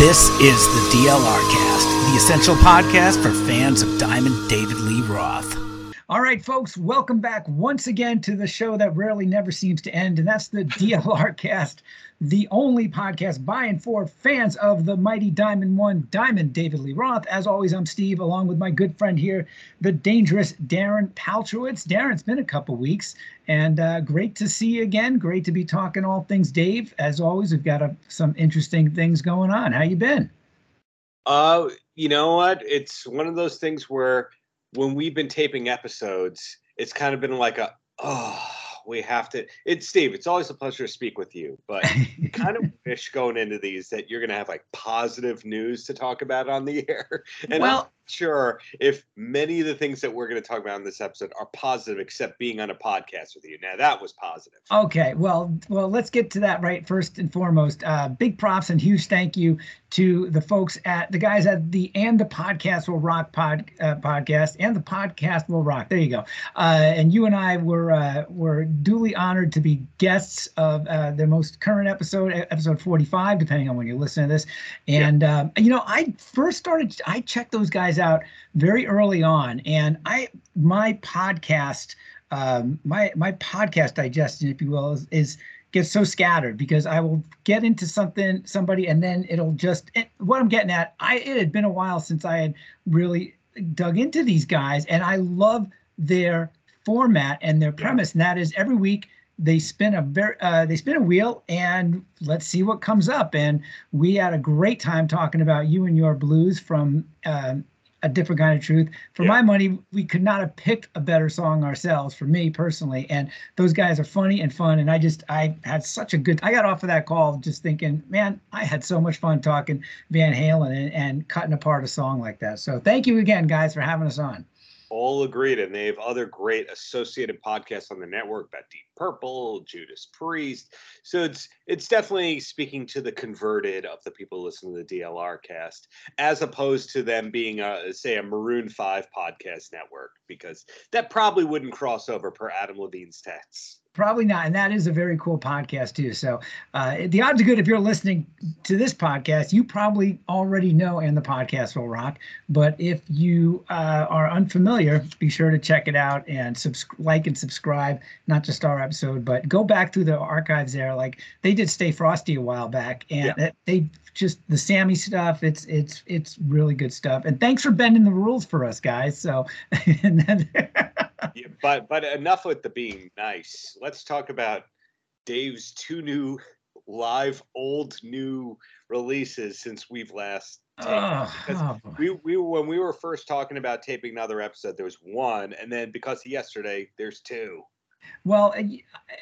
This is the DLR Cast, the essential podcast for fans of Diamond David Lee Roth. All right, folks, welcome back once again to the show that rarely never seems to end, and that's the DLR Cast, the only podcast by and for fans of the mighty Diamond One, Diamond David Lee Roth. As always, I'm Steve, along with my good friend here, the dangerous Darren Paltrowitz. Darren, it's been a couple weeks, and uh, great to see you again. Great to be talking all things Dave. As always, we've got a, some interesting things going on. How you been? Uh, you know what? It's one of those things where when we've been taping episodes, it's kind of been like a oh, we have to. It's Steve. It's always a pleasure to speak with you, but kind of wish going into these that you're going to have like positive news to talk about on the air. And well, sure if many of the things that we're going to talk about in this episode are positive, except being on a podcast with you. Now that was positive. Okay, well, well, let's get to that right first and foremost. Uh, big props and huge thank you to the folks at the guys at the and the podcast will rock pod uh, podcast and the podcast will rock. There you go. Uh, and you and I were uh, were duly honored to be guests of uh, their most current episode, episode 45, depending on when you listen to this. And yeah. um, you know, I first started. I checked those guys out very early on, and I my podcast. Um, my my podcast digestion, if you will, is, is gets so scattered because I will get into something, somebody, and then it'll just it, what I'm getting at. I it had been a while since I had really dug into these guys, and I love their format and their premise, yeah. and that is every week they spin a very uh, they spin a wheel and let's see what comes up and we had a great time talking about you and your blues from um, a different kind of truth. For yeah. my money, we could not have picked a better song ourselves. For me personally, and those guys are funny and fun. And I just I had such a good. I got off of that call just thinking, man, I had so much fun talking Van Halen and, and cutting apart a song like that. So thank you again, guys, for having us on all agreed, and they have other great associated podcasts on the network about Deep Purple, Judas Priest. So it's it's definitely speaking to the converted of the people listening to the DLR cast, as opposed to them being a say a Maroon Five podcast network, because that probably wouldn't cross over per Adam Levine's text. Probably not. And that is a very cool podcast, too. So uh, the odds are good if you're listening to this podcast, you probably already know and the podcast will rock. But if you uh, are unfamiliar, be sure to check it out and subs- like and subscribe, not just our episode, but go back through the archives there. Like they did Stay Frosty a while back and yeah. they just the Sammy stuff. It's it's it's really good stuff. And thanks for bending the rules for us guys. So yeah, but but enough with the being nice. Let's talk about Dave's two new live old new releases since we've last oh, oh we we when we were first talking about taping another episode there was one and then because of yesterday there's two. Well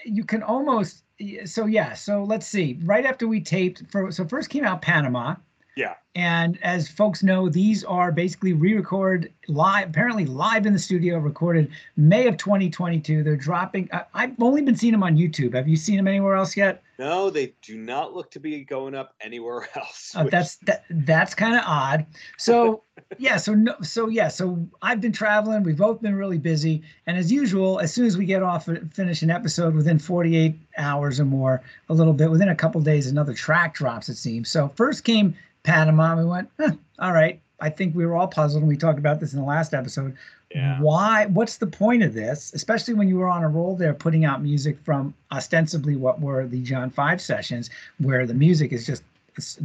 you can almost so yeah so let's see. Right after we taped for so first came out panama yeah. And as folks know, these are basically re-record live, apparently live in the studio, recorded May of 2022. They're dropping. I, I've only been seeing them on YouTube. Have you seen them anywhere else yet? No, they do not look to be going up anywhere else. Uh, which... That's that, that's kind of odd. So yeah, so no, so yeah, so I've been traveling. We've both been really busy, and as usual, as soon as we get off, finish an episode within 48 hours or more, a little bit within a couple days, another track drops. It seems. So first came Panama. We went, eh, all right. I think we were all puzzled, and we talked about this in the last episode. Yeah. Why? What's the point of this? Especially when you were on a roll there, putting out music from ostensibly what were the John Five sessions, where the music is just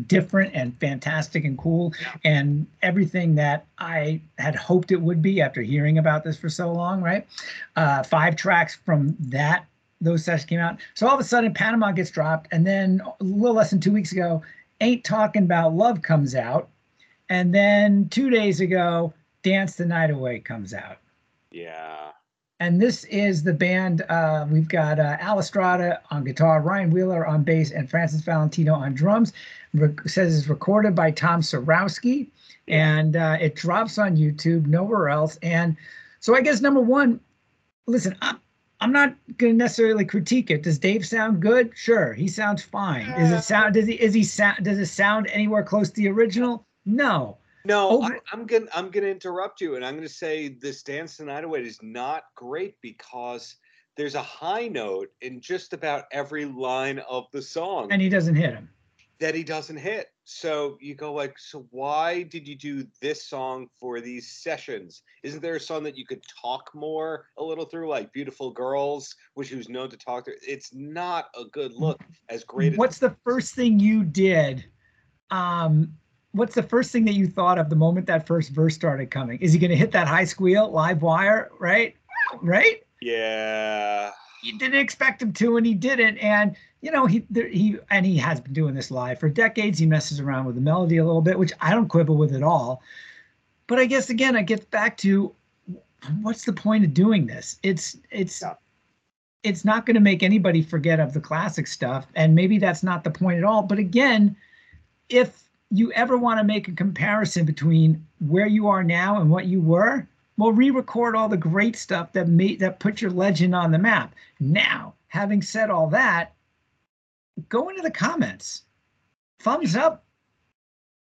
different and fantastic and cool, and everything that I had hoped it would be after hearing about this for so long. Right? Uh, five tracks from that those sessions came out. So all of a sudden, Panama gets dropped, and then a little less than two weeks ago, Ain't Talking About Love comes out. And then two days ago, Dance the Night Away comes out. Yeah. And this is the band. Uh, we've got uh, Al Estrada on guitar, Ryan Wheeler on bass, and Francis Valentino on drums. Re- says it's recorded by Tom Sorowski, and uh, it drops on YouTube, nowhere else. And so I guess number one, listen, I'm, I'm not going to necessarily critique it. Does Dave sound good? Sure, he sounds fine. Does it uh. sound? Does he? Is he sound? Does it sound anywhere close to the original? No. No, Over- I, am gonna I'm gonna interrupt you, and I'm gonna say this dance the night away is not great because there's a high note in just about every line of the song, and he doesn't hit him that he doesn't hit. So you go like, so why did you do this song for these sessions? Isn't there a song that you could talk more a little through, like "Beautiful Girls," which he was known to talk through? It's not a good look. As great. What's the first thing you did? Um, what's the first thing that you thought of the moment that first verse started coming? Is he going to hit that high squeal, live wire, right? Right? Yeah. You didn't expect him to, and he didn't. And you know, he there, he and he has been doing this live for decades. He messes around with the melody a little bit, which I don't quibble with at all. But I guess again, I get back to what's the point of doing this? It's it's Yeah. it's not going to make anybody forget of the classic stuff, and maybe that's not the point at all. But again, if you ever want to make a comparison between where you are now and what you were, well, re-record all the great stuff that made that put your legend on the map. Now, having said all that, go into the comments. Thumbs up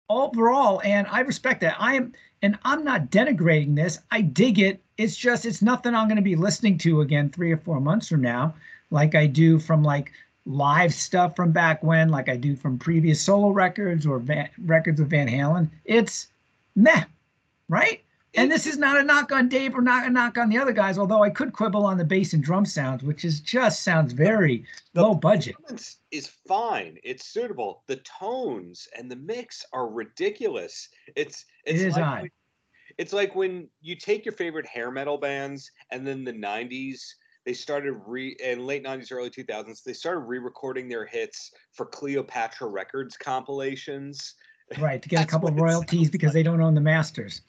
overall, and I respect that. I am, and I'm not denigrating this. I dig it. It's just it's nothing I'm going to be listening to again three or four months from now, like I do from like live stuff from back when, like I do from previous solo records or Van, records of Van Halen. It's meh, right? And this is not a knock on Dave or not a knock on the other guys, although I could quibble on the bass and drum sounds, which is just sounds very low budget. is fine. It's suitable. The tones and the mix are ridiculous. It's It it's like odd. when- it's like when you take your favorite hair metal bands and then the 90s they started re in late 90s early 2000s they started re-recording their hits for Cleopatra Records compilations. Right, to get a couple of royalties because they don't own the masters.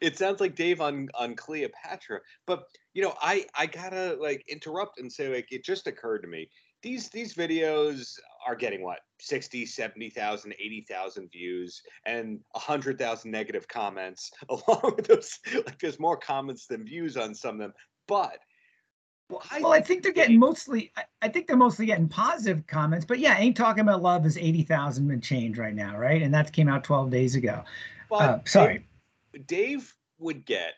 It sounds like Dave on on Cleopatra, but you know, I I gotta like interrupt and say like it just occurred to me. These these videos are getting what 60, 70,000, 80,000 views and 100,000 negative comments along with those like there's more comments than views on some of them. But Well, I well, I think they're getting mostly. I, I think they're mostly getting positive comments, but yeah, ain't talking about love is eighty thousand and change right now, right? And that came out twelve days ago. Uh, sorry, Dave, would get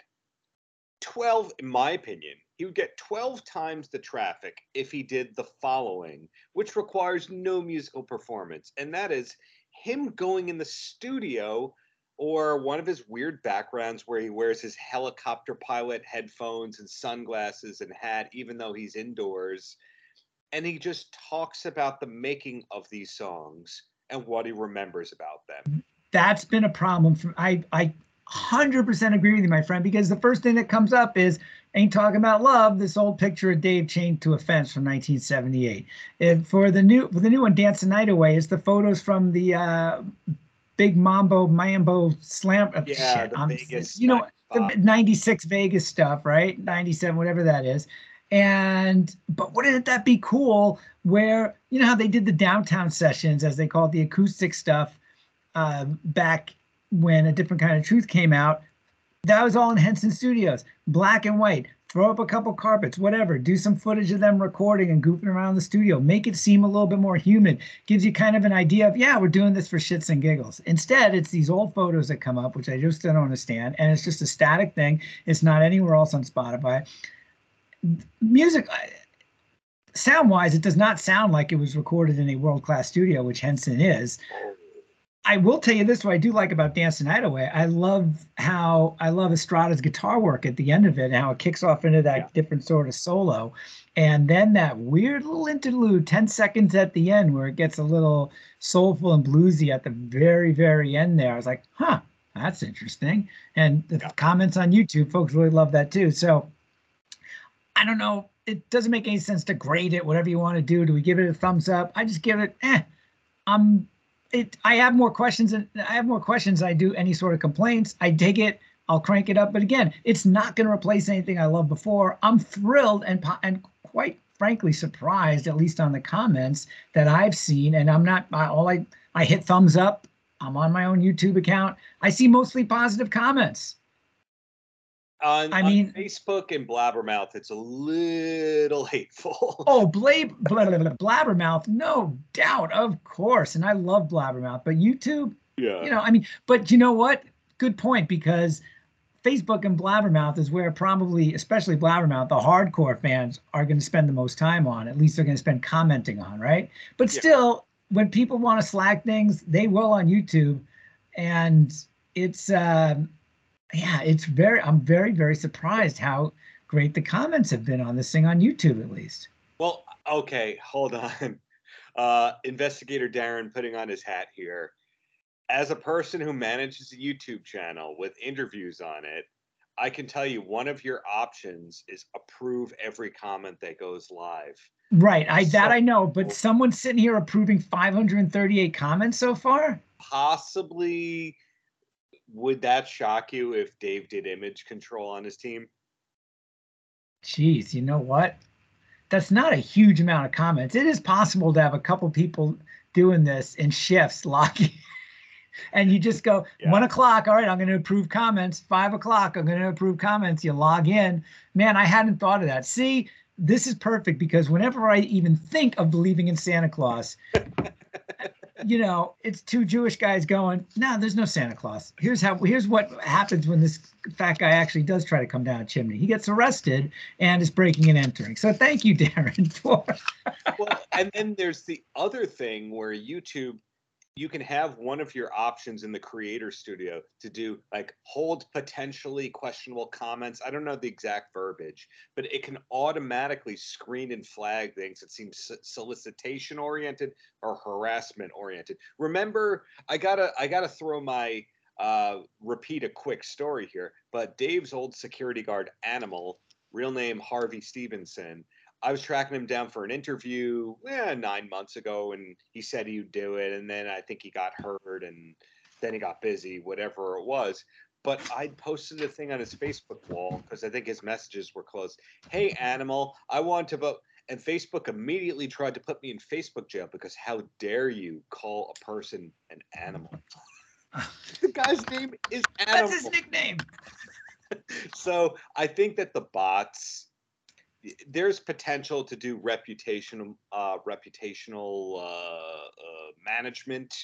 12 in my opinion he would get 12 times the traffic if he did the following which requires no musical performance and that is him going in the studio or one of his weird backgrounds where he wears his helicopter pilot headphones and sunglasses and hat even though he's indoors and he just talks about the making of these songs and what he remembers about them that's been a problem for I. I hundred percent agree with you, my friend, because the first thing that comes up is ain't talking about love. This old picture of Dave chained to a fence from 1978. And for the new for the new one, Dance the Night Away, is the photos from the uh, big Mambo Mambo Slam. uh, yeah shit, the I'm- Vegas you know, the 96 Vegas stuff, right? 97, whatever that is. And but wouldn't that be cool where you know how they did the downtown sessions as they called the acoustic stuff uh, back when a different kind of truth came out. That was all in Henson Studios, black and white. Throw up a couple carpets, whatever. Do some footage of them recording and goofing around the studio. Make it seem a little bit more human. Gives you kind of an idea of, yeah, we're doing this for shits and giggles. Instead, it's these old photos that come up, which I just don't understand. And it's just a static thing. It's not anywhere else on Spotify. Music, sound wise, it does not sound like it was recorded in a world class studio, which Henson is. I will tell you this: what I do like about Dance the Night Away, I love how I love Estrada's guitar work at the end of it, and how it kicks off into that Yeah. different sort of solo, and then that weird little interlude, ten seconds at the end, where it gets a little soulful and bluesy at the very, very end. There, I was like, huh, that's interesting. And the Yeah. comments on YouTube, folks really love that too. So, I don't know. It doesn't make any sense to grade it. Whatever you want to do, do we give it a thumbs up? I just give it. Eh. I'm it i have more questions and i have more questions i do any sort of complaints. I dig it. I'll crank it up. But again it's not going to replace anything i loved before. I'm thrilled and and quite frankly surprised at least on the comments that i've seen. And i'm not I, all i i hit thumbs up. I'm on my own youtube account. I see mostly positive comments on, I on mean- Facebook and Blabbermouth, it's a little hateful. oh blab blabbermouth no doubt of course and i love blabbermouth but youtube yeah. you know, I mean, but you know what? Good point because Facebook and Blabbermouth is where probably, especially Blabbermouth, the hardcore fans are going to spend the most time on. At least they're going to spend commenting on, right? But Yeah. still, when people want to slag things, they will on YouTube, and it's um, yeah, it's very. I'm very very surprised how great the comments have been on this thing on YouTube at least. Well, okay, hold on. Uh, Investigator Darren putting on his hat here. As a person who manages a YouTube channel with interviews on it, I can tell you one of your options is approve every comment that goes live. Right. I so, that I know, but someone's sitting here approving 538 comments so far? Possibly would that shock you if Dave did image control on his team? Jeez, you know what? That's not a huge amount of comments. It is possible to have a couple people doing this in shifts, locking, and you just go yeah. one o'clock. All right, I'm going to approve comments. Five o'clock, I'm going to approve comments. You log in. Man, I hadn't thought of that. See, this is perfect because whenever I even think of believing in Santa Claus, you know, it's two Jewish guys going, no, there's no Santa Claus. Here's how here's what happens when this fat guy actually does try to come down a chimney. He gets arrested and is breaking and entering. So thank you, Darren, for well, and then there's the other thing where YouTube you can have one of your options in the creator studio to do like hold potentially questionable comments. I don't know the exact verbiage, but it can automatically screen and flag things that seem solicitation oriented or harassment oriented. Remember, I gotta I gotta throw my uh, repeat a quick story here, but Dave's old security guard animal, real name Harvey Stevenson, I was tracking him down for an interview eh, nine months ago, and he said he'd do it. And then I think he got hurt, and then he got busy, whatever it was. But I posted a thing on his Facebook wall because I think his messages were closed. Hey, animal, I want to vote. And Facebook immediately tried to put me in Facebook jail because how dare you call a person an animal? the guy's name is Animal. That's his nickname. so I think that the bots there's potential to do reputation uh, reputational uh, uh, management.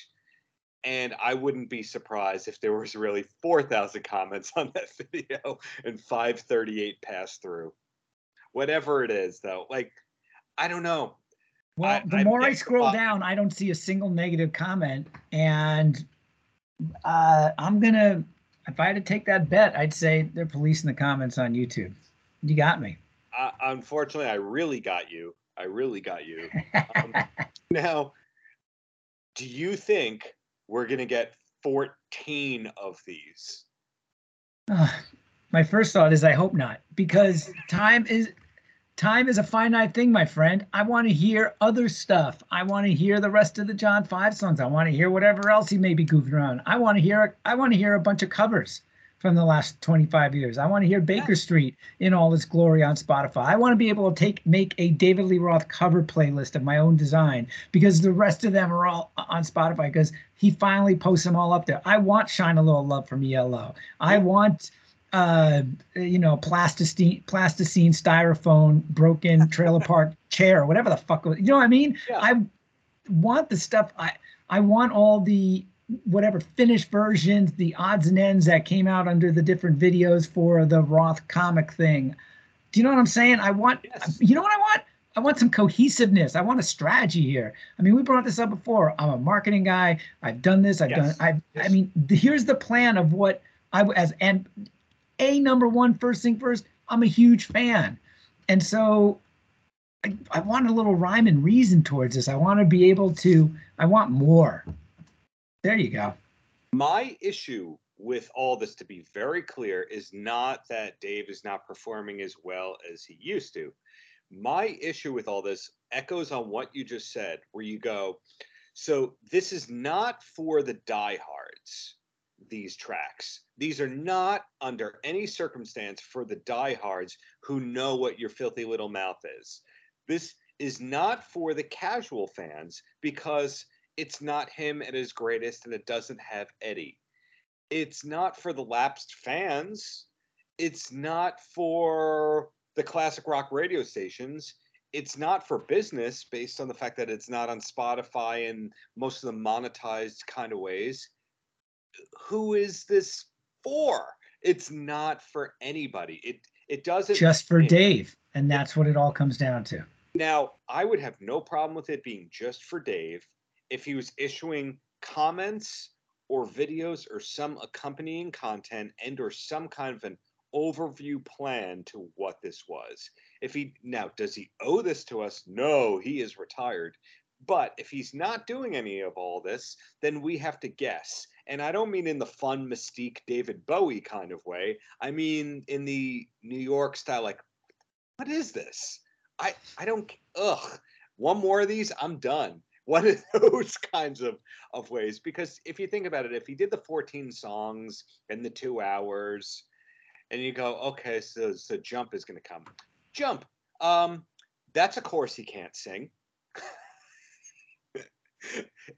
And i wouldn't be surprised if there was really 4000 comments on that video and 538 pass through. Whatever it is though like i don't know. Well I, the more i scroll down i don't see a single negative comment. And uh, i'm gonna if i had to take that bet i'd say they're policing the comments on youtube. You got me unfortunately, I really got you. I really got you. Um, now, do you think we're going to get 14 of these? Uh, my first thought is I hope not, because time is time is a finite thing, my friend. I want to hear other stuff. I want to hear the rest of the John Five songs. I want to hear whatever else he may be goofing around. I want to hear I want to hear a bunch of covers from the last 25 years. I want to hear Baker yeah. Street in all its glory on Spotify. I want to be able to take make a David Lee Roth cover playlist of my own design because the rest of them are all on Spotify because he finally posts them all up there. I want Shine a Little Love from ELO. I want uh you know plasticine plasticine styrofoam broken trailer park chair whatever the fuck you know what i mean yeah. i want the stuff i i want all the whatever finished versions, the odds and ends that came out under the different videos for the Roth comic thing. Do you know what I'm saying? I want, yes. you know what I want? I want some cohesiveness. I want a strategy here. I mean, we brought this up before. I'm a marketing guy. I've done this. I've yes. done. I. Yes. I mean, the, here's the plan of what I as and a number one first thing first. I'm a huge fan, and so I, I want a little rhyme and reason towards this. I want to be able to. I want more. There you go. My issue with all this, to be very clear, is not that Dave is not performing as well as he used to. My issue with all this echoes on what you just said, where you go, so this is not for the diehards, these tracks. These are not under any circumstance for the diehards who know what your filthy little mouth is. This is not for the casual fans because it's not him at his greatest and it doesn't have Eddie. It's not for the lapsed fans. It's not for the classic rock radio stations. It's not for business based on the fact that it's not on Spotify and most of the monetized kind of ways. Who is this for? It's not for anybody. It it doesn't just for Dave, and that's what it all comes down to. Now, I would have no problem with it being just for Dave if he was issuing comments or videos or some accompanying content and or some kind of an overview plan to what this was. If he now does he owe this to us? No, he is retired. But if he's not doing any of all this, then we have to guess. And I don't mean in the fun mystique David Bowie kind of way. I mean in the New York style, like, what is this? I I don't ugh. One more of these, I'm done. One of those kinds of of ways. Because if you think about it, if he did the 14 songs and the two hours, and you go, okay, so so jump is gonna come. Jump. Um, that's a course he can't sing.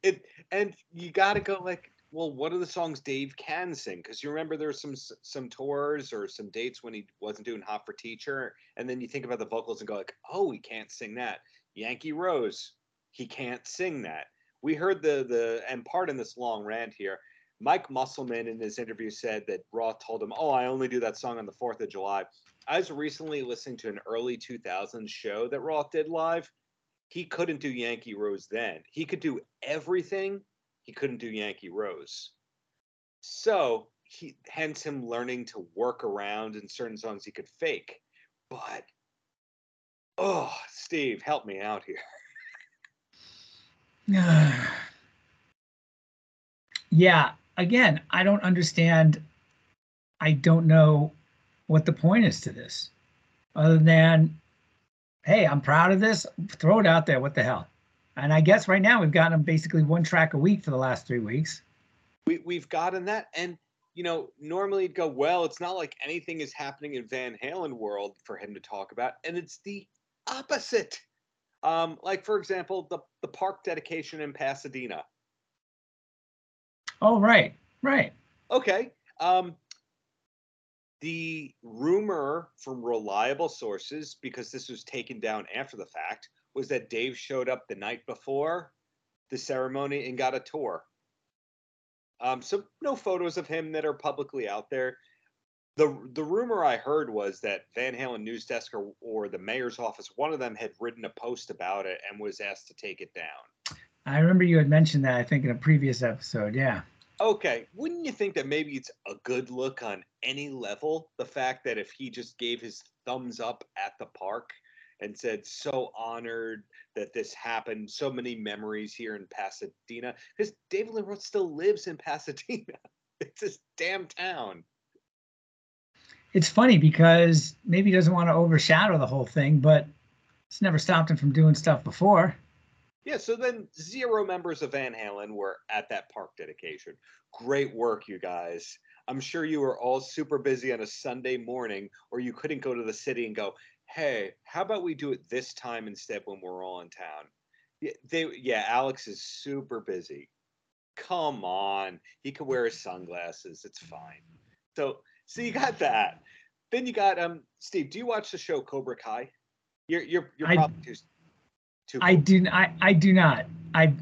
it and you got to go like well what are the songs dave can sing because you remember there's some some tours or some dates when he wasn't doing hot for teacher and then you think about the vocals and go like oh he can't sing that yankee rose he can't sing that we heard the the and part in this long rant here mike musselman in his interview said that roth told him oh i only do that song on the 4th of july i was recently listening to an early 2000s show that roth did live he couldn't do Yankee Rose then. He could do everything. He couldn't do Yankee Rose. So he hence him learning to work around in certain songs he could fake. But oh, Steve, help me out here. yeah, again, I don't understand. I don't know what the point is to this, other than hey, I'm proud of this. Throw it out there. What the hell? And I guess right now we've gotten basically one track a week for the last three weeks. We we've gotten that, and you know, normally you'd go, well, it's not like anything is happening in Van Halen world for him to talk about, and it's the opposite. Um, like for example, the the park dedication in Pasadena. Oh right, right. Okay. Um, the rumor from reliable sources, because this was taken down after the fact, was that Dave showed up the night before the ceremony and got a tour. Um, so no photos of him that are publicly out there. The the rumor I heard was that Van Halen news desk or, or the mayor's office, one of them had written a post about it and was asked to take it down. I remember you had mentioned that I think in a previous episode. Yeah. Okay, wouldn't you think that maybe it's a good look on any level? The fact that if he just gave his thumbs up at the park and said, so honored that this happened, so many memories here in Pasadena, because David Lee Roth still lives in Pasadena. It's his damn town. It's funny because maybe he doesn't want to overshadow the whole thing, but it's never stopped him from doing stuff before. Yeah, so then zero members of Van Halen were at that park dedication. Great work, you guys. I'm sure you were all super busy on a Sunday morning, or you couldn't go to the city and go, hey, how about we do it this time instead when we're all in town? Yeah, they, yeah, Alex is super busy. Come on, he could wear his sunglasses. It's fine. So, so you got that. Then you got um, Steve. Do you watch the show Cobra Kai? You're you're you're probably I, too too I do I I do not. I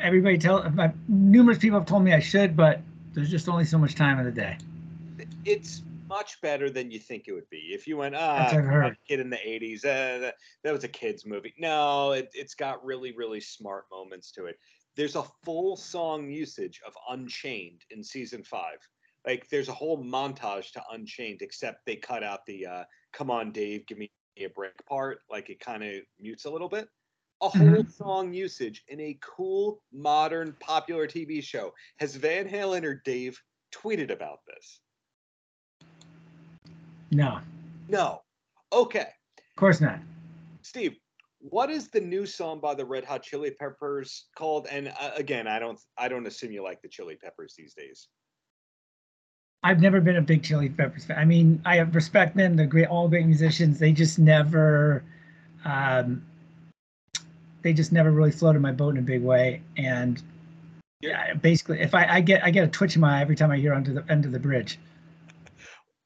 everybody tell my, numerous people have told me I should, but there's just only so much time in the day. It's much better than you think it would be. If you went, ah, kid in the '80s, uh, that, that was a kids movie. No, it, it's got really, really smart moments to it. There's a full song usage of Unchained in season five. Like, there's a whole montage to Unchained, except they cut out the uh, "Come on, Dave, give me a break" part. Like, it kind of mutes a little bit a whole mm-hmm. song usage in a cool, modern, popular TV show. Has Van Halen or Dave tweeted about this? No. No. Okay. Of course not. Steve, what is the new song by the Red Hot Chili Peppers called? And uh, again, I don't, I don't assume you like the Chili Peppers these days. I've never been a big Chili Peppers fan. I mean, I respect them; they're great, all great musicians. They just never, um, they just never really floated my boat in a big way. And yeah, basically, if I, I get I get a twitch in my eye every time I hear onto the end of the bridge.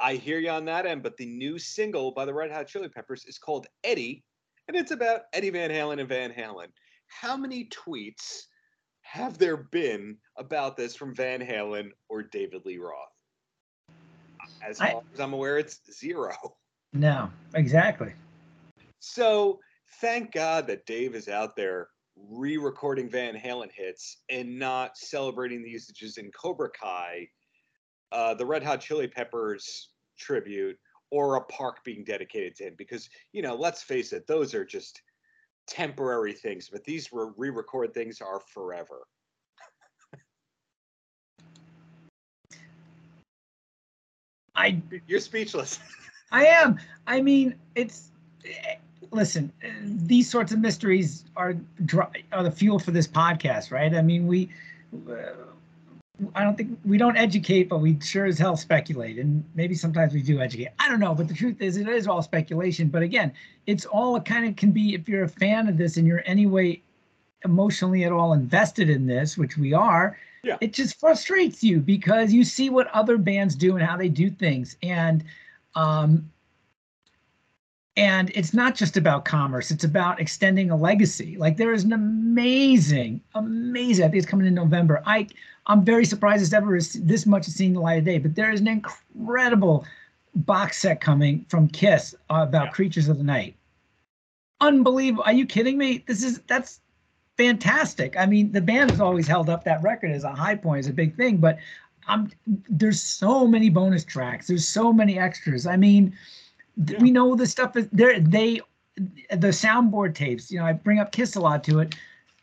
I hear you on that end, but the new single by the Red Hot Chili Peppers is called Eddie, and it's about Eddie Van Halen and Van Halen. How many tweets have there been about this from Van Halen or David Lee Roth? As far I, as I'm aware, it's zero. No, exactly. So thank God that Dave is out there re-recording Van Halen hits and not celebrating the usages in Cobra Kai, uh, the Red Hot Chili Peppers tribute, or a park being dedicated to him. Because you know, let's face it, those are just temporary things, but these re-record things are forever. I you're speechless. I am. I mean, it's eh, listen. These sorts of mysteries are are the fuel for this podcast, right? I mean, we. Uh, I don't think we don't educate, but we sure as hell speculate, and maybe sometimes we do educate. I don't know, but the truth is, it is all speculation. But again, it's all kind of can be if you're a fan of this and you're anyway emotionally at all invested in this, which we are, yeah. it just frustrates you because you see what other bands do and how they do things. And um and it's not just about commerce, it's about extending a legacy. Like there is an amazing, amazing, I think it's coming in November. I I'm very surprised it's ever this much is seeing the light of day, but there is an incredible box set coming from Kiss about yeah. Creatures of the Night. Unbelievable. Are you kidding me? This is that's fantastic. I mean, the band has always held up that record as a high point, as a big thing, but I'm there's so many bonus tracks. There's so many extras. I mean, yeah. we know the stuff is there. They the soundboard tapes. You know, I bring up Kiss a lot to it.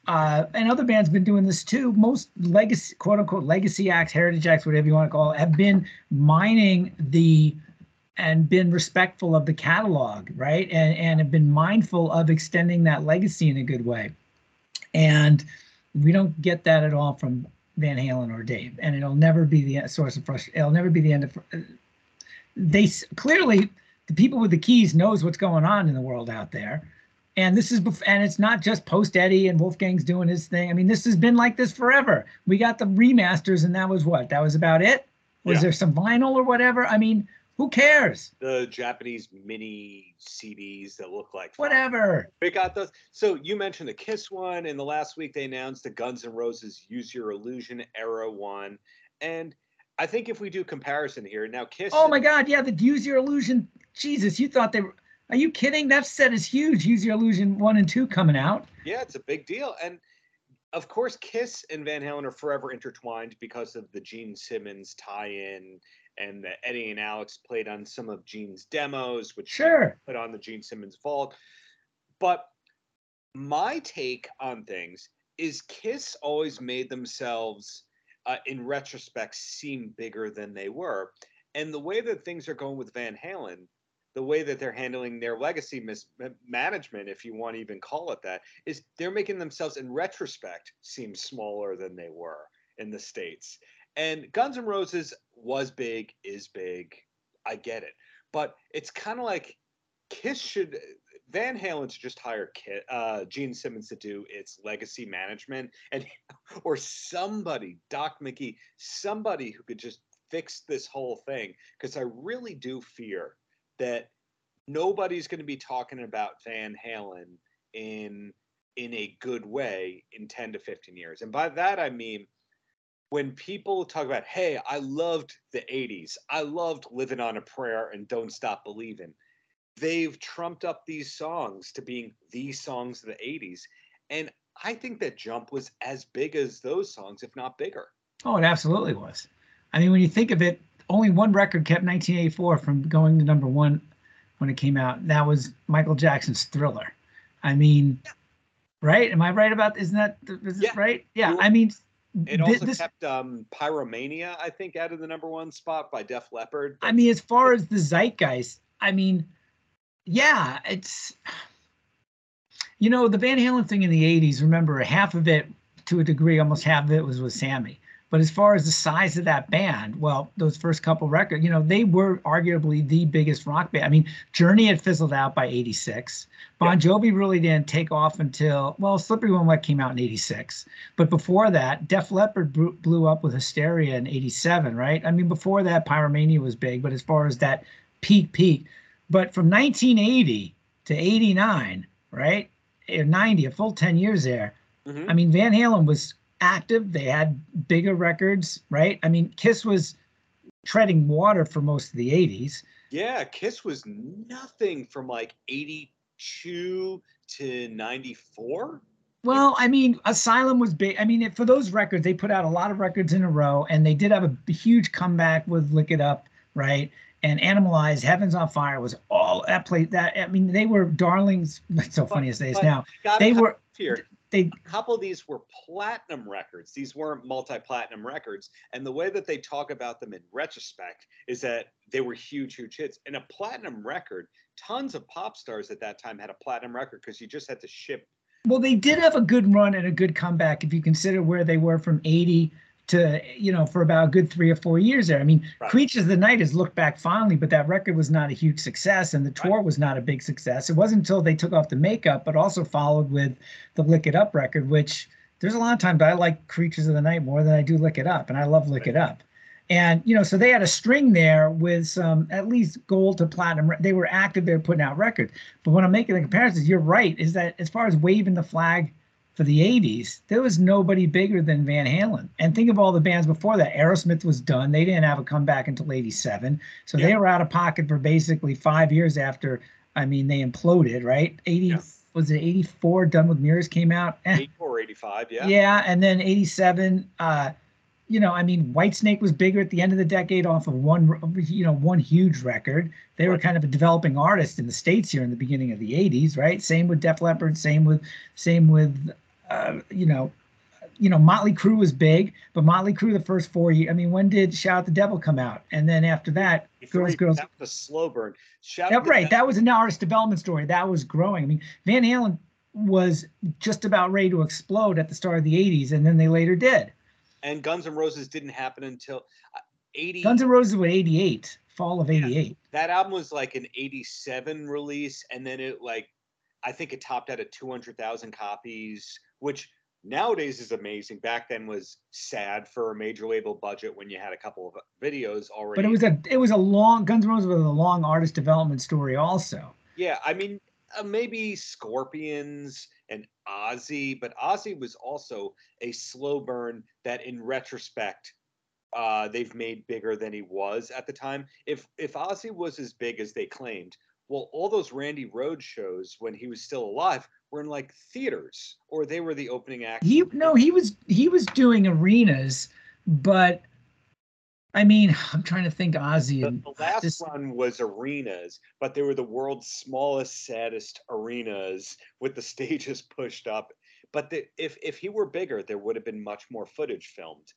Uh, and other bands been doing this too. Most legacy, quote unquote, legacy acts, heritage acts, whatever you want to call it, have been mining the and been respectful of the catalog, right? And and have been mindful of extending that legacy in a good way. And we don't get that at all from Van Halen or Dave, and it'll never be the source of frustration. It'll never be the end of. They clearly the people with the keys knows what's going on in the world out there, and this is and it's not just post Eddie and Wolfgang's doing his thing. I mean, this has been like this forever. We got the remasters, and that was what that was about it. Was yeah. there some vinyl or whatever? I mean, who cares? The Japanese mini CDs that look like whatever. We got those. So you mentioned the Kiss one, and the last week they announced the Guns N' Roses Use Your Illusion era one, and I think if we do comparison here now, Kiss. Oh my God! Yeah, the Use Your Illusion. Jesus, you thought they were. Are you kidding? That set is huge. Use Your Illusion one and two coming out. Yeah, it's a big deal, and of course, Kiss and Van Halen are forever intertwined because of the Gene Simmons tie-in and that Eddie and Alex played on some of Gene's demos, which sure put on the Gene Simmons Vault. But my take on things is Kiss always made themselves, uh, in retrospect, seem bigger than they were. And the way that things are going with Van Halen, the way that they're handling their legacy mismanagement, if you want to even call it that, is they're making themselves, in retrospect, seem smaller than they were in the States. And Guns N' Roses was big, is big. I get it. But it's kind of like Kiss should Van Halen should just hire uh, Gene Simmons to do its legacy management, and or somebody, Doc McGhee, somebody who could just fix this whole thing. Because I really do fear that nobody's going to be talking about Van Halen in in a good way in 10 to 15 years. And by that I mean when people talk about, hey, I loved the 80s, I loved Living on a Prayer and Don't Stop Believing, they've trumped up these songs to being the songs of the 80s. And I think that Jump was as big as those songs, if not bigger. Oh, it absolutely was. I mean, when you think of it, only one record kept 1984 from going to number one when it came out. That was Michael Jackson's Thriller. I mean, right? Am I right about? Isn't that is yeah. right? Yeah. I mean, it also this, kept um, Pyromania, I think, out of the number one spot by Def Leppard. I mean, as far as the zeitgeist, I mean, yeah, it's you know the Van Halen thing in the '80s. Remember, half of it, to a degree, almost half of it was with Sammy. But as far as the size of that band, well, those first couple records, you know, they were arguably the biggest rock band. I mean, Journey had fizzled out by 86. Bon Jovi really didn't take off until, well, Slippery When Wet came out in 86. But before that, Def Leppard blew up with Hysteria in 87, right? I mean, before that, Pyromania was big. But as far as that peak, peak. But from 1980 to 89, right? Or 90, a full 10 years there. Mm-hmm. I mean, Van Halen was active. They had bigger records, right? I mean, Kiss was treading water for most of the 80s. Yeah, Kiss was nothing from like 82 to 94. Well, I mean, Asylum was big. I mean, for those records, they put out a lot of records in a row, and they did have a huge comeback with "Lick It Up," right? And Animalize, "Heaven's on Fire" was all that played. That I mean, they were darlings. It's so funny say this now. They were here. They a couple of these were platinum records. These weren't multi-platinum records. And the way that they talk about them in retrospect is that they were huge, huge hits. And a platinum record, tons of pop stars at that time had a platinum record because you just had to ship well, they did have a good run and a good comeback if you consider where they were from 80 to, you know, for about a good three or four years there. I mean, right. Creatures of the Night has looked back fondly, but that record was not a huge success and the tour right. was not a big success. It wasn't until they took off the makeup, but also followed with the Lick It Up record, which there's a lot of times I like Creatures of the Night more than I do Lick It Up, and I love Lick right. It Up. And you know, so they had a string there with some at least gold to platinum. They were active. They were putting out records. But when I'm making the comparisons, you're right. Is that as far as waving the flag for the 80s, there was nobody bigger than Van Halen. And think of all the bands before that. Aerosmith was done. They didn't have a comeback until 87. So yeah. they were out of pocket for basically five years after, I mean, they imploded, right? 80, yeah. was it 84? Done with Mirrors came out? 84, 85, yeah. Yeah. And then 87, uh, you know, I mean, Whitesnake was bigger at the end of the decade off of one, you know, one huge record. They were kind of a developing artist in the states here in the beginning of the '80s, right? Same with Def Leppard. Same with, same with, uh, you know, you know, Motley Crue was big, but Motley Crue the first four years. I mean, when did Shout at the Devil come out? And then after that, Girls, Girls. That was a slow burn. Shout yeah, right. That was an artist development story. That was growing. I mean, Van Halen was just about ready to explode at the start of the '80s, and then they later did and Guns N' Roses didn't happen until uh, 80. Guns N' Roses was 88, fall of 88. Yeah, that album was like an 87 release, and then it like, I think it topped out at 200,000 copies, which nowadays is amazing. Back then was sad for a major label budget when you had a couple of videos already. But it was a it was a long Guns N' Roses was a long artist development story also. Yeah, I mean uh, maybe Scorpions and Ozzy, but Ozzy was also a slow burn that, in retrospect, uh, they've made bigger than he was at the time. If if Ozzy was as big as they claimed, well, all those Randy Rhoads shows when he was still alive were in like theaters, or they were the opening act. He no, he was he was doing arenas, but I mean, I'm trying to think Ozzy. The, the last this... one was arenas, but they were the world's smallest, saddest arenas with the stages pushed up. But the, if if he were bigger, there would have been much more footage filmed.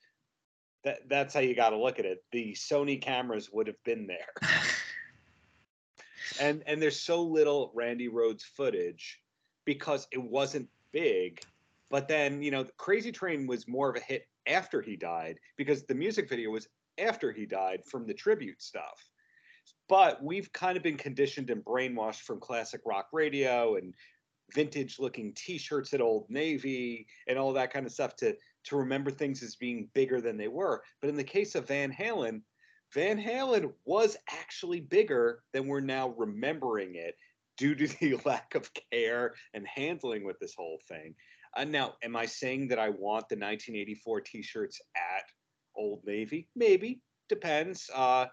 That that's how you got to look at it. The Sony cameras would have been there. and and there's so little Randy Rhoads footage because it wasn't big. But then, you know, Crazy Train was more of a hit after he died because the music video was after he died from the tribute stuff. But we've kind of been conditioned and brainwashed from classic rock radio and vintage looking t-shirts at Old Navy and all that kind of stuff to to remember things as being bigger than they were. But in the case of Van Halen, Van Halen was actually bigger than we're now remembering it due to the lack of care and handling with this whole thing. Uh, now, am I saying that I want the 1984 t-shirts at Old Navy? Maybe. Depends. Uh,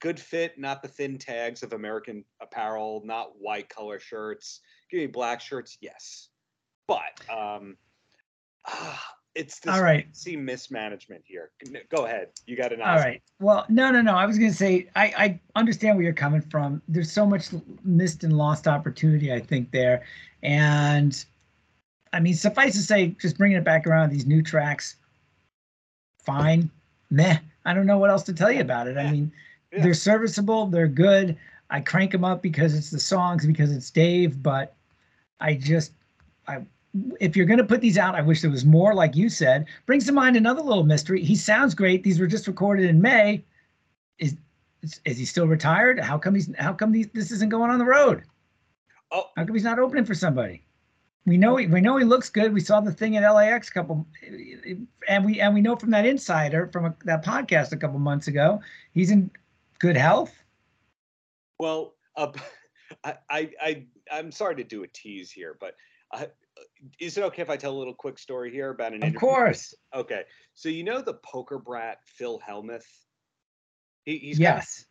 good fit, not the thin tags of American apparel, not white color shirts. Give me black shirts, yes. But um, uh, it's this all right. See mismanagement here. Go ahead. You got an. All right. Well, no, no, no. I was going to say I, I understand where you're coming from. There's so much missed and lost opportunity, I think there, and I mean, suffice to say, just bringing it back around these new tracks, fine meh. I don't know what else to tell you about it. I mean, yeah. they're serviceable, they're good. I crank them up because it's the songs, because it's Dave, but I just, I, if you're going to put these out, I wish there was more, like you said. Brings to mind another little mystery. He sounds great. These were just recorded in May. Is is, is he still retired? How come he's how come these, this isn't going on the road? Oh, how come he's not opening for somebody? We know he, we know he looks good. We saw the thing at LAX a couple, and we and we know from that insider from a, that podcast a couple months ago, he's in good health. Well, uh, I, I I I'm sorry to do a tease here, but uh, is it okay if I tell a little quick story here about an? Of interview? course. Okay, so you know the poker brat Phil Hellmuth. He, he's yes.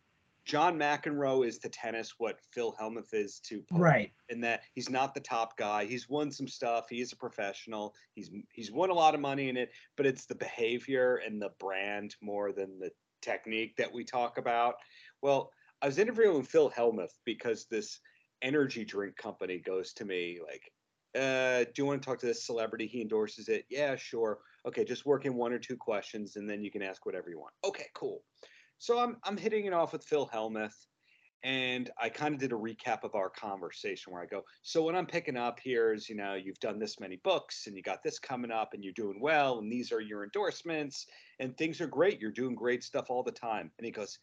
John McEnroe is to tennis what Phil Hellmuth is to poker, Right. in that he's not the top guy. He's won some stuff. He is a professional. He's he's won a lot of money in it, but it's the behavior and the brand more than the technique that we talk about. Well, I was interviewing Phil Hellmuth because this energy drink company goes to me like, uh, "Do you want to talk to this celebrity? He endorses it. Yeah, sure. Okay, just work in one or two questions, and then you can ask whatever you want. Okay, cool." So I'm I'm hitting it off with Phil Hellmuth, and I kind of did a recap of our conversation where I go, "So what I'm picking up here is, you know, you've done this many books, and you got this coming up, and you're doing well, and these are your endorsements, and things are great. You're doing great stuff all the time." And he goes,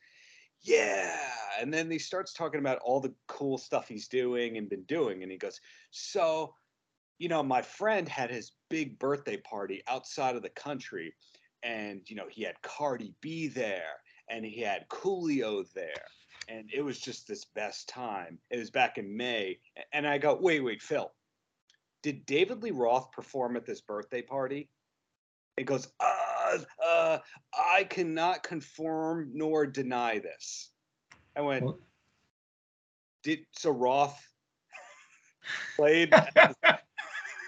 "Yeah," and then he starts talking about all the cool stuff he's doing and been doing, and he goes, "So." You know, my friend had his big birthday party outside of the country, and you know he had Cardi B there, and he had Coolio there, and it was just this best time. It was back in May, and I go, wait, wait, Phil, did David Lee Roth perform at this birthday party? It goes, uh, uh, I cannot confirm nor deny this. I went, Well- did so Roth played?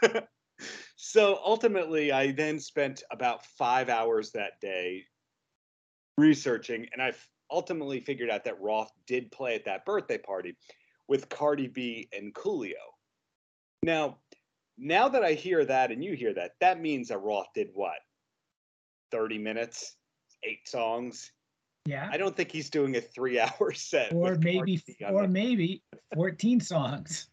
so ultimately, I then spent about five hours that day researching, and I ultimately figured out that Roth did play at that birthday party with Cardi B and Coolio. Now, now that I hear that and you hear that, that means that Roth did what? 30 minutes, eight songs. Yeah. I don't think he's doing a three hour set. Or maybe, or maybe 14 songs.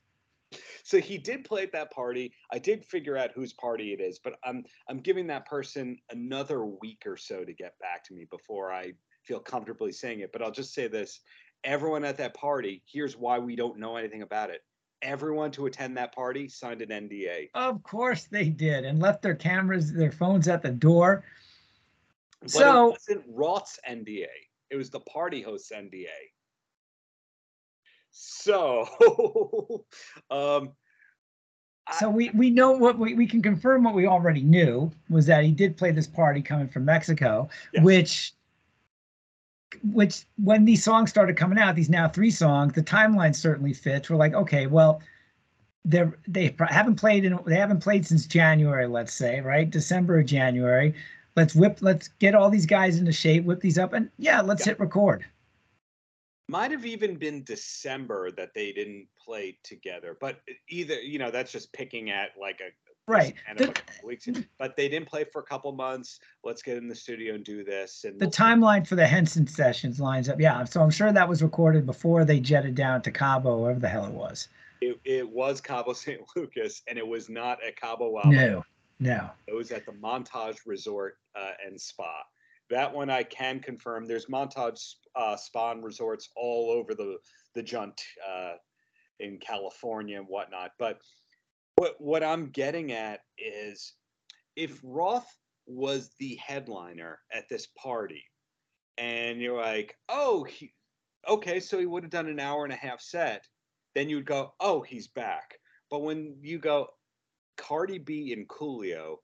So he did play at that party. I did figure out whose party it is, but I'm I'm giving that person another week or so to get back to me before I feel comfortably saying it. But I'll just say this: everyone at that party, here's why we don't know anything about it. Everyone to attend that party signed an NDA. Of course they did and left their cameras, their phones at the door. But So- it wasn't Roth's NDA. It was the party host's NDA. So, um, So we, we know what we, we can confirm what we already knew was that he did play this party coming from Mexico, Yes. which which when these songs started coming out, these now three songs, the timeline certainly fits. We're like, okay, well, they're they haven't played in they haven't played since January, let's say, right? December or January. Let's whip, let's get all these guys into shape, whip these up, and yeah, let's Yeah. hit record. Might have even been December that they didn't play together, but either you know that's just picking at like a Right. The- weeks. But they didn't play for a couple months. Let's get in the studio and do this. And the we'll timeline for the Henson sessions lines up. Yeah, so I'm sure that was recorded before they jetted down to Cabo, wherever the hell it was. It, it was Cabo San Lucas, and it was not at Cabo Wabo. No, no. It was at the Montage Resort uh, and Spa. That one I can confirm. There's Montage uh, Spa and resorts all over the the Junt uh, in California and whatnot. But what what I'm getting at is if Roth was the headliner at this party, and you're like, oh, he, okay, so he would have done an hour and a half set, then you'd go, oh, he's back. But when you go, Cardi B and Coolio,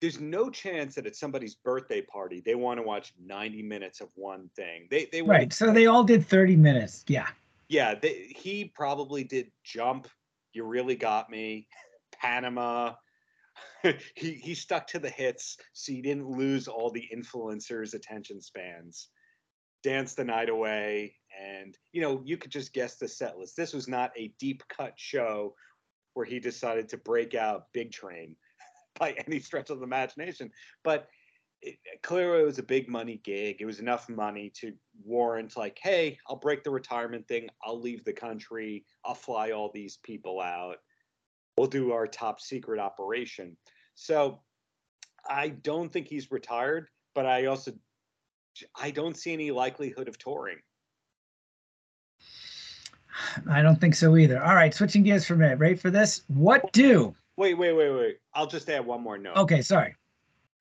there's no chance that at somebody's birthday party they want to watch 90 minutes of one thing. They they Right. So they all did 30 minutes. Yeah. yeah, they, he probably did jump. You really got me. Panama. he he stuck to the hits, so you didn't lose all the influencers' attention spans. Dance the night away, and you know you could just guess the set list. This was not a deep cut show where he decided to break out Big Train by any stretch of the imagination, but it, clearly it was a big money gig. It was enough money to warrant like, hey, I'll break the retirement thing. I'll leave the country. I'll fly all these people out. We'll do our top secret operation. So I don't think he's retired, but I also I don't see any likelihood of touring. I don't think so either. All right. Switching gears for a minute. Ready for this? What do? Wait, wait, wait, wait. I'll just add one more note. Okay. Sorry.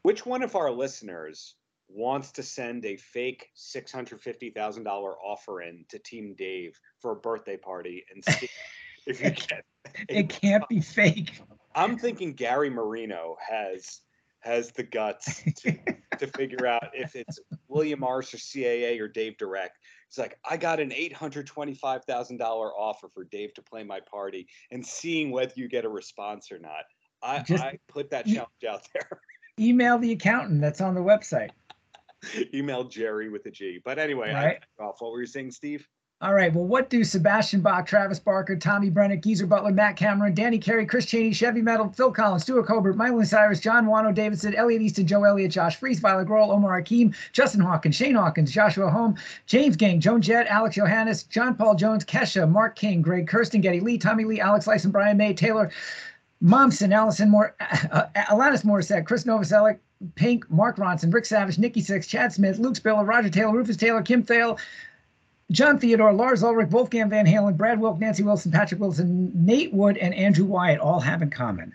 Which one of our listeners wants to send a fake six hundred fifty thousand dollar offer in to Team Dave for a birthday party and see if you get? a- It can't be fake. I'm thinking Gary Marino has has the guts to, to figure out if it's William Morris or CAA or Dave Direct. He's like, I got an eight hundred twenty-five thousand dollar offer for Dave to play my party, and seeing whether you get a response or not. I, Just- I put that challenge out there. Email the accountant that's on the website. Email Jerry with a G. But anyway, Right. off. What were you saying, Steve? All right. Well, what do Sebastian Bach, Travis Barker, Tommy Brennan, Geezer Butler, Matt Cameron, Danny Carey, Chris Chaney, Chevy Metal, Phil Collen, Stuart Colbert, Miley Cyrus, John Wano Davidson, Elliot Easton, Joe Elliott, Josh Freese, Violet Grohl, Omar Hakim, Justin Hawkins, Shane Hawkins, Joshua Homme, James Gang, Joan Jett, Alex Johannes, John Paul Jones, Kesha, Mark King, Greg Kurstin, Geddy Lee, Tommy Lee, Alex Lifeson, Brian May, Taylor Momsen, Allison Moore, uh, Alanis Morissette, Chris Novoselic, Pink, Mark Ronson, Rick Savage, Nikki Sixx, Chad Smith, Luke Spiller, Roger Taylor, Rufus Taylor, Kim Thayil, Jon Theodore, Lars Ulrich, Wolfgang Van Halen, Brad Wilk, Nancy Wilson, Patrick Wilson, Nate Wood, and Andrew Wyatt all have in common.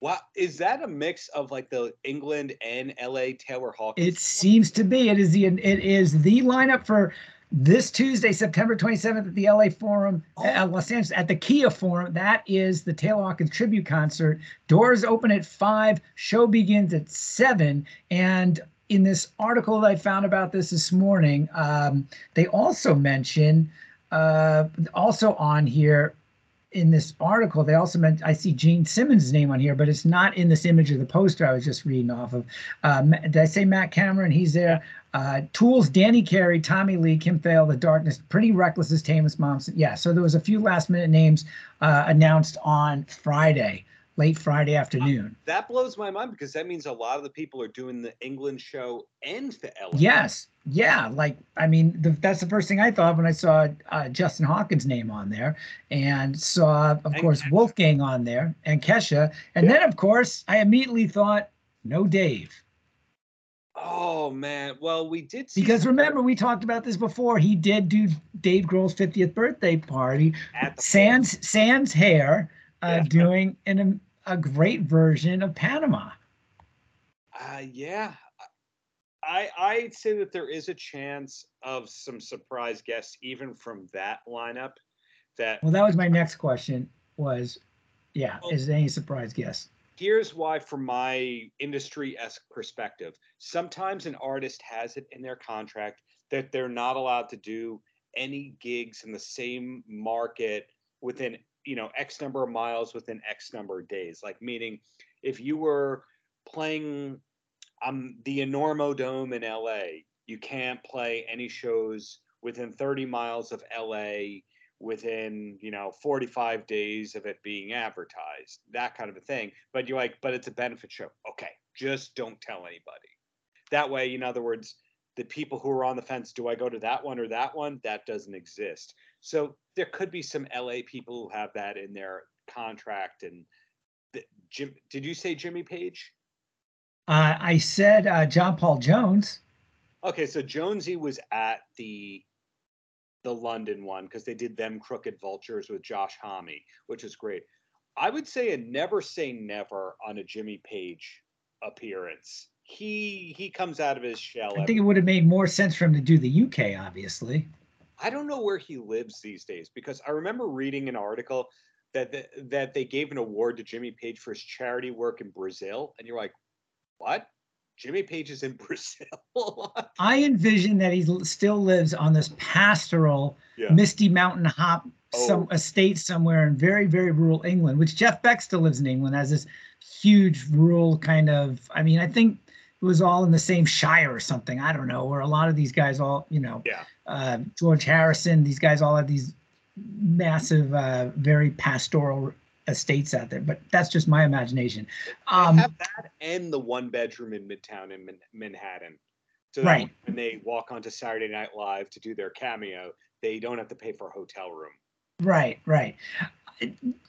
Wow, is that a mix of like the England and LA Taylor Hawkins? It seems to be. It is the it is the lineup for this Tuesday, September 27th at the LA Forum, at Los Angeles, at the Kia Forum. That is the Taylor Hawkins tribute concert. Doors open at five. Show begins at seven. And in this article that I found about this this morning, um, they also mention uh, also on here in this article, they also meant I see Gene Simmons' name on here, but it's not in this image of the poster I was just reading off of. Um, did I say Matt Cameron? He's there. Uh, Tools, Danny Carey, Tommy Lee, Kim Thayil, The Darkness, Pretty Reckless is Tamus Momsen. Yeah, so there was a few last minute names uh, announced on Friday, late Friday afternoon. that blows my mind because that means a lot of the people are doing the England show and the LA. Yes, yeah, like I mean, the, that's the first thing I thought when I saw uh, Justin Hawkins' name on there, and saw, of And course, Kesha. Wolfgang on there, and Kesha, and Yeah. then of course I immediately thought, no Dave, Oh man. Well, we did see because remember we talked about this before. He did do Dave Grohl's 50th birthday party, at the Sans Sans hair, uh, Yeah. doing an, a great version of Panama. Uh, yeah. I I'd say that there is a chance of some surprise guests even from that lineup. That Well, that was my next question. Was, yeah, Well- is there any surprise guests? here's why, from my industry esque perspective, sometimes an artist has it in their contract that they're not allowed to do any gigs in the same market within you know x number of miles within x number of days. Like meaning if you were playing um the enormo dome in la you can't play any shows within 30 miles of la within you know 45 days of it being advertised that kind of a thing. But you're like but it's a benefit show. Okay just don't tell anybody. That way in other words the people who are on the fence do i go to that one or that one? That doesn't exist so there could be some la people who have that in their contract and the, Jim, did you say jimmy page Uh, I said uh, John Paul Jones. okay so jonesy was at the the london one because they did them crooked vultures with josh homme which is great i would say a never say never on a jimmy page appearance he he comes out of his shell I think it would have made more sense for him to do the UK, obviously. I don't know where he lives these days because I remember reading an article that that, that they gave an award to Jimmy Page for his charity work in Brazil, and you're like, what? Jimmy Page is in Brazil? I envision that he still lives on this pastoral, yeah. misty mountain hop some Oh. estate somewhere in very, very rural England, which Jeff Beck still lives in England, has this huge rural kind of. I mean, I think was all in the same shire or something. I don't know, where a lot of these guys all, you know, Yeah. uh, George Harrison, these guys all have these massive, uh, very pastoral estates out there. But that's just my imagination. Um, have that and the one bedroom in Midtown in Man- Manhattan. So Right. when they walk onto Saturday Night Live to do their cameo, they don't have to pay for a hotel room. Right, right.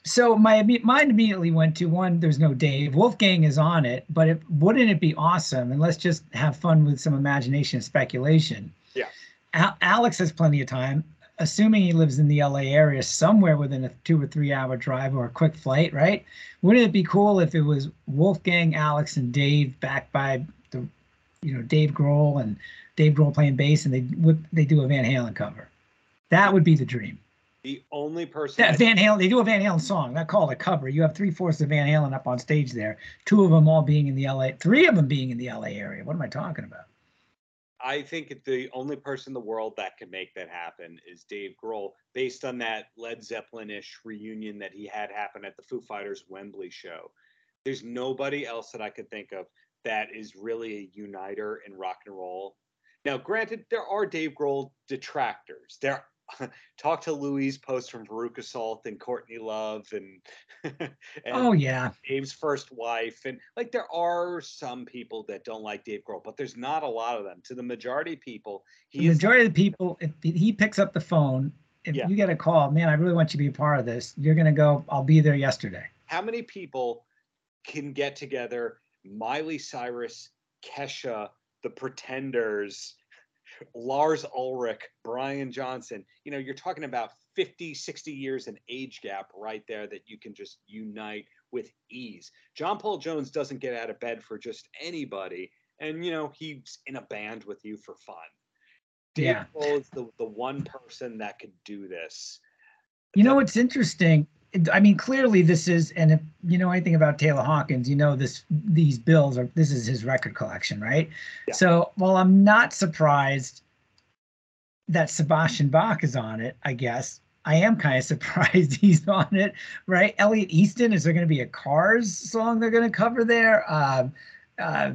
So my mind immediately went to one. There's no Dave. Wolfgang is on it, but it, wouldn't it be awesome? And let's just have fun with some imagination and speculation. Yeah. Al- Alex has plenty of time, assuming he lives in the LA area, somewhere within a two or three hour drive or a quick flight. Right? Wouldn't it be cool if it was Wolfgang, Alex, and Dave backed by the, you know, Dave Grohl and Dave Grohl playing bass, and they they do a Van Halen cover. That would be the dream. The only person that- Van Halen. They do a Van Halen song. Not called a cover. You have three fourths of Van Halen up on stage there. Two of them all being in the LA. Three of them being in the LA area. What am I talking about? I think the only person in the world that can make that happen is Dave Grohl, based on that Led Zeppelin-ish reunion that he had happen at the Foo Fighters Wembley show. There's nobody else that I could think of that is really a uniter in rock and roll. Now, granted, there are Dave Grohl detractors. There, talk to Louise Post from Veruca Salt and Courtney Love and, and oh yeah, Dave's first wife and like there are some people that don't like Dave Grohl, but there's not a lot of them. To the majority of people, he the majority of the people, if he picks up the phone, if yeah. you get a call, man, I really want you to be a part of this. You're gonna go. I'll be there yesterday. How many people can get together? Miley Cyrus, Kesha, The Pretenders Lars Ulrich, Brian Johnson, you know, you're talking about 50, 60 years in age gap right there that you can just unite with ease. John Paul Jones doesn't get out of bed for just anybody. And, you know, he's in a band with you for fun. Dave yeah. Grohl is the, the one person that could do this. You know, what's interesting I mean, clearly this is, and if you know anything about Taylor Hawkins, you know this these bills are this is his record collection, right? Yeah. So while I'm not surprised that Sebastian Bach is on it, I guess I am kind of surprised he's on it, right? Elliot Easton, is there going to be a Cars song they're going to cover there? Uh, uh,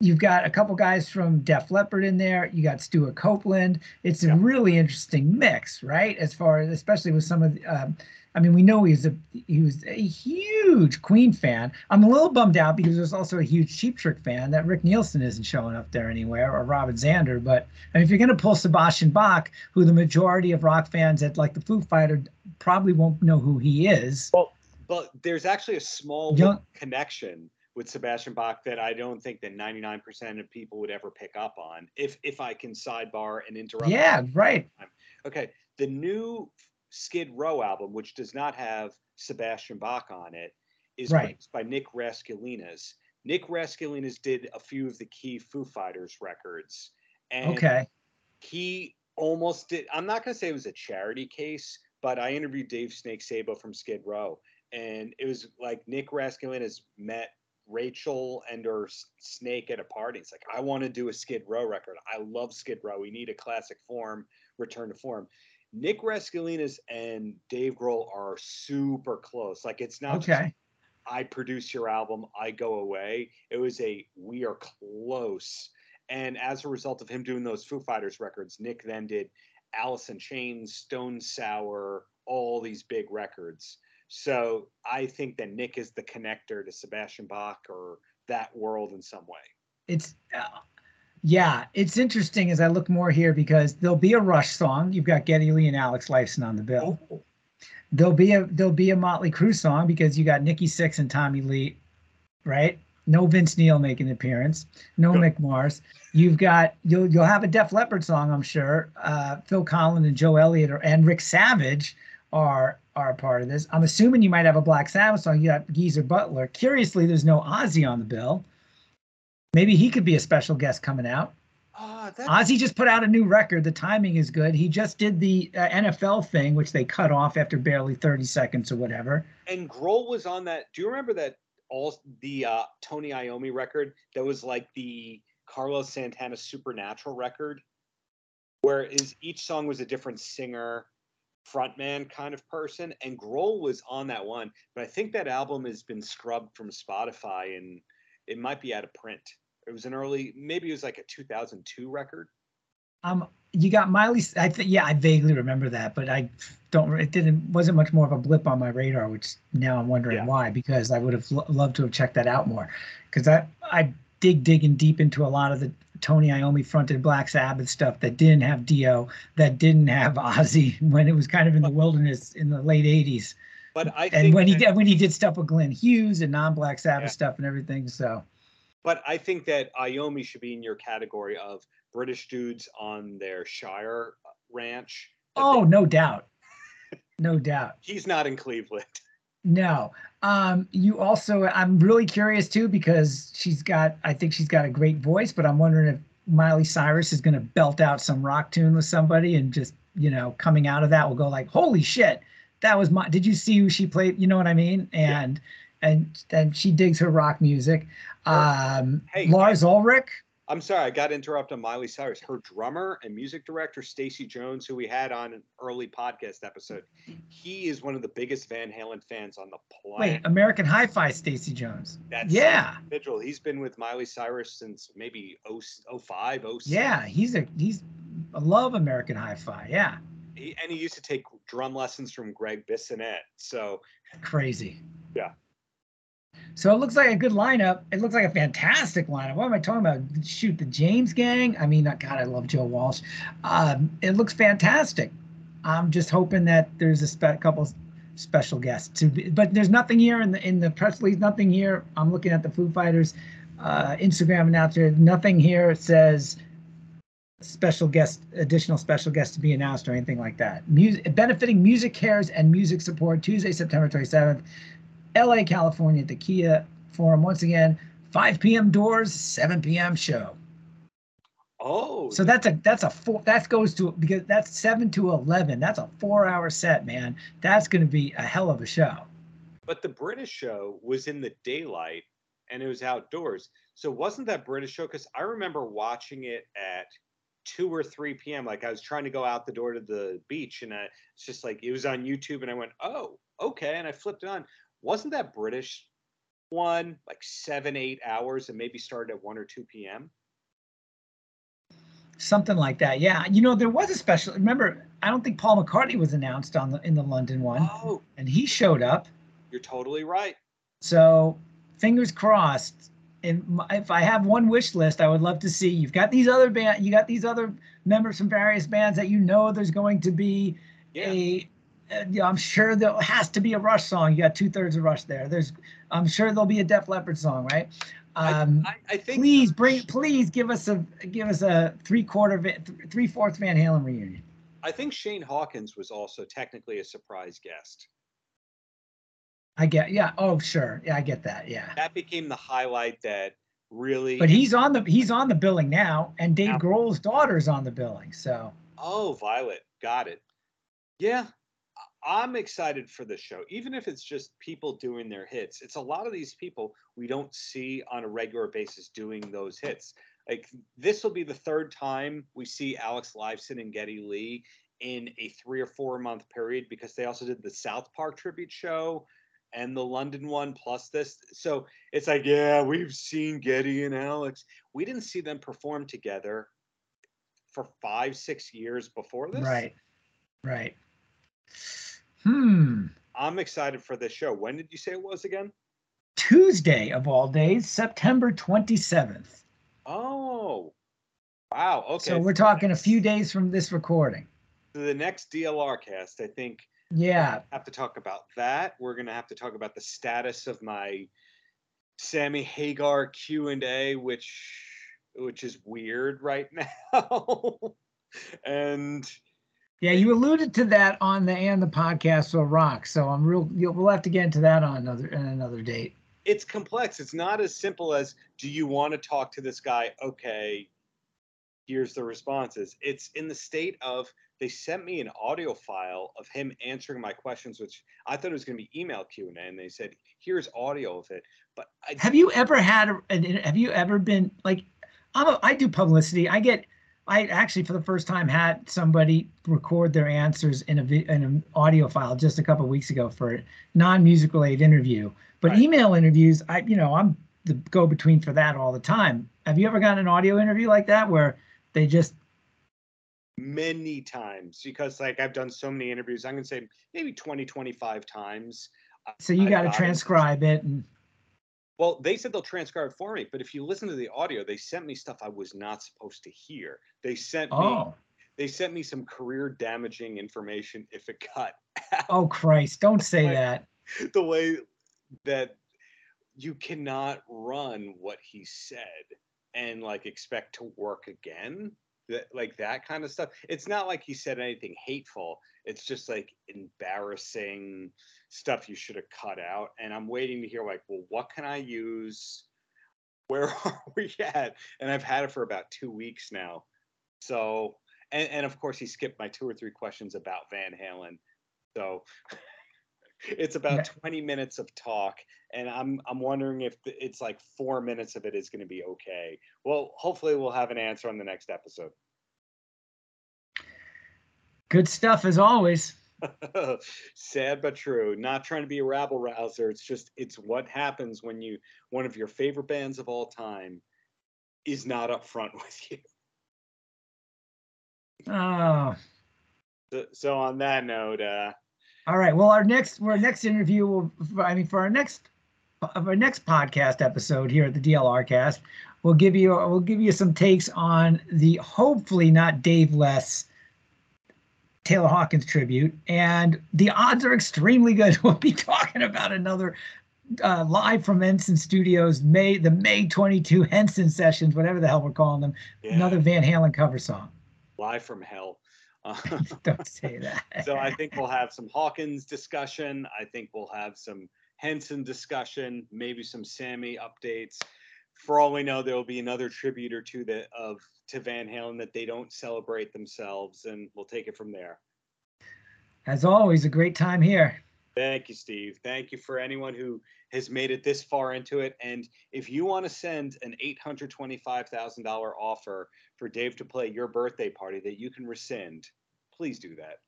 you've got a couple guys from Def Leppard in there. You got Stuart Copeland. It's a really interesting mix, right? As far as especially with some of the, um, I mean, we know he's a he was a huge Queen fan. I'm a little bummed out because there's also a huge Cheap Trick fan that Rick Nielsen isn't showing up there anywhere or Robin Zander. But I mean, if you're going to pull Sebastian Bach, who the majority of rock fans at like the Foo Fighter probably won't know who he is. Well, but there's actually a small Young, connection with Sebastian Bach that I don't think that 99% of people would ever pick up on. If if I can sidebar and interrupt. Yeah, right. Okay, the new Skid Row album, which does not have Sebastian Bach on it, is right. by Nick Raskulinecz. Nick Raskulinecz did a few of the key Foo Fighters records. And okay. he almost did. I'm not going to say it was a charity case, but I interviewed Dave Snake Sabo from Skid Row. And it was like Nick Raskulinecz met Rachel and her snake at a party. It's like, I want to do a Skid Row record. I love Skid Row. We need a classic form, return to form. Nick Raskulinecz and Dave Grohl are super close. Like it's not okay. Just, I produce your album, I go away. It was a we are close. And as a result of him doing those Foo Fighters records, Nick then did Alice in Chains, Stone Sour, all these big records. So I think that Nick is the connector to Sebastian Bach or that world in some way. It's uh, yeah, it's interesting as I look more here because there'll be a Rush song. You've got Geddy Lee and Alex Lifeson on the bill. Oh. There'll be a there'll be a Motley Crue song because you got Nikki Sixx and Tommy Lee, right? No Vince Neil making an appearance. No Mick Mars. You've got you'll you'll have a Def Leppard song, I'm sure. Uh, Phil Collen and Joe Elliott are, and Rick Savage are are a part of this. I'm assuming you might have a Black Sabbath song. You got Geezer Butler. Curiously, there's no Ozzy on the bill. Maybe he could be a special guest coming out. Uh, Ozzy just put out a new record. The timing is good. He just did the uh, NFL thing, which they cut off after barely 30 seconds or whatever. And Grohl was on that. Do you remember that all the uh, Tony Iommi record that was like the Carlos Santana Supernatural record, where is each song was a different singer, frontman kind of person, and Grohl was on that one. But I think that album has been scrubbed from Spotify and it might be out of print. It was an early, maybe it was like a 2002 record. Um, you got Miley. I think, yeah, I vaguely remember that, but I don't. It didn't. Wasn't much more of a blip on my radar, which now I'm wondering yeah. why. Because I would have lo- loved to have checked that out more. Because I I dig digging deep into a lot of the Tony Iommi fronted Black Sabbath stuff that didn't have Dio, that didn't have Ozzy when it was kind of in the wilderness in the late '80s. But I and when he did when he did stuff with Glenn Hughes and non-Black Sabbath yeah. stuff and everything, so. But I think that Iommi should be in your category of British dudes on their Shire ranch. Oh, they- no doubt, no doubt. He's not in Cleveland. No. Um, you also, I'm really curious too because she's got, I think she's got a great voice, but I'm wondering if Miley Cyrus is going to belt out some rock tune with somebody and just, you know, coming out of that will go like, holy shit, that was my. Did you see who she played? You know what I mean? And yeah. and and she digs her rock music. Um, hey, Lars Ulrich. I'm sorry, I got to interrupt on Miley Cyrus. Her drummer and music director, Stacy Jones, who we had on an early podcast episode, he is one of the biggest Van Halen fans on the planet. Wait, American Hi-Fi, Stacy Jones. That's yeah, individual. He's been with Miley Cyrus since maybe 0, 05, 06. Yeah, he's a he's I love American Hi-Fi. Yeah, he, and he used to take drum lessons from Greg Bissonette. So crazy. Yeah. So it looks like a good lineup. It looks like a fantastic lineup. What am I talking about? Shoot, the James Gang. I mean, God, I love Joe Walsh. Um, it looks fantastic. I'm just hoping that there's a spe- couple special guests to be, but there's nothing here in the in the press release. Nothing here. I'm looking at the Foo Fighters uh, Instagram announcer. Nothing here says special guest, additional special guests to be announced or anything like that. Music benefiting MusiCares and Music Support Tuesday, September 27th. LA, California, at the Kia Forum. Once again, 5 p.m. doors, 7 p.m. show. Oh, So that's a that's a four that goes to because that's seven to eleven. That's a four hour set, man. That's gonna be a hell of a show. but the British show was in the daylight and it was outdoors. So wasn't that British show? Because I remember watching it at two or three p.m. Like I was trying to go out the door to the beach, and I, it's just like it was on YouTube, and I went, "Oh, okay," and I flipped it on. Wasn't that British one like seven, eight hours, and maybe started at one or two p.m.? Something like that. Yeah. You know, there was a special remember, I don't think Paul McCartney was announced on the in the London one. Oh, And he showed up. you're totally right. So fingers crossed. And if I have one wish list, I would love to see. You've got these other band, you got these other members from various bands that you know there's going to be Yeah. a. Uh, yeah, I'm sure there has to be a Rush song. You got two thirds of Rush there. There's, I'm sure there'll be a Def Leppard song, right? Um, I, I think please bring, please give us a give us a three quarter, three fourths Van Halen reunion. I think Shane Hawkins was also technically a surprise guest. I get, yeah. Oh, sure, yeah, I get that, yeah. That became the highlight that really. But he's on the he's on the billing now, and Dave Yeah. Grohl's daughter's on the billing. So Oh, Violet, got it. Yeah, I'm excited for the show, even if it's just people doing their hits. It's a lot of these people we don't see on a regular basis doing those hits. Like this will be the third time we see Alex Lifeson and Geddy Lee in a three or four month period because they also did the South Park tribute show and the London one plus this. So it's like, yeah, we've seen Getty and Alex. We didn't see them perform together for five, six years before this. right, right. Hmm. I'm excited for this show. When did you say it was again? Tuesday of all days, September twenty seventh. Oh, wow. Okay. So we're talking a few days from this recording. The next DLR cast, I think Yeah, have to talk about that. We're gonna have to talk about the status of my Sammy Hagar Q and A, which which is weird right now. and yeah. You alluded to that on the and the podcast will rock. So I'm real. You'll, we'll have to get into that on another on another date. it's complex. It's not as simple as do you want to talk to this guy? Okay, here's the responses. It's in the state of they sent me an audio file of him answering my questions, which I thought it was going to be email Q and A, and they said here's audio of it. But I, Have you ever had? a- Have you ever been like? I'm a, I do publicity. I get. I actually, for the first time, had somebody record their answers in a in an audio file just a couple weeks ago for a non-music related interview. But Right. email interviews, I you know I'm the go between for that all the time. Have you ever gotten an audio interview like that where they just many times because like I've done so many interviews, I'm going to say maybe 20, 25 times. Uh, so you got to got it. transcribe it and Well, they said they'll transcribe it for me, but if you listen to the audio, they sent me stuff I was not supposed to hear. They sent me oh they sent me some career damaging information if it got oh Christ, don't say Like- that. the way that you cannot run what he said and like expect to work again that like that kind of stuff it's not like he said anything hateful it's just like embarrassing stuff you should have cut out and i'm waiting to hear like well what can i use where are we at and i've had it for about two weeks now so and, and of course he skipped my two or three questions about van halen so It's about Yeah. 20 minutes of talk, and I'm I'm wondering if it's like four minutes of it is going to be okay. Well, hopefully we'll have an answer on the next episode. Good stuff as always. Sad but true. Not trying to be a rabble rouser. It's just it's what happens when you one of your favorite bands of all time is not up front with you. Oh, So, so on that note, uh, all right. Well, our next our next interview will. I mean, for our next of our next podcast episode here at the DLR Cast, we'll give you we'll give you some takes on the hopefully not Dave Less Taylor Hawkins tribute, and the odds are extremely good. We'll be talking about another uh, live from Henson Studios May the May 22 Henson sessions, whatever the hell we're calling them. yeah, Another Van Halen cover song. live from hell. Uh, Don't say that. so I think we'll have some Hawkins discussion. I think we'll have some Henson discussion, maybe some Sammy updates. For all we know, there will be another tribute or two that of to Van Halen that they don't celebrate themselves, and we'll take it from there. As always, a great time here. Thank you, Steve. Thank you for anyone who has made it this far into it. And if you want to send an $825,000 offer for Dave to play your birthday party that you can rescind, please do that.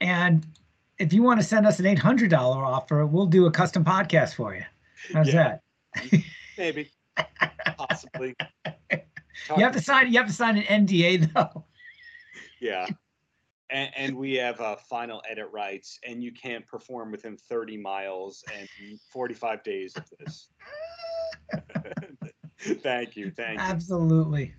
And if you want to send us an $800 offer, we'll do a custom podcast for you. How's Yeah. that? Maybe, possibly. You have to sign. You have to sign an NDA though. Yeah. And, and we have uh, final edit rights, and you can't perform within 30 miles and 45 days of this. thank you. Thank you. Absolutely.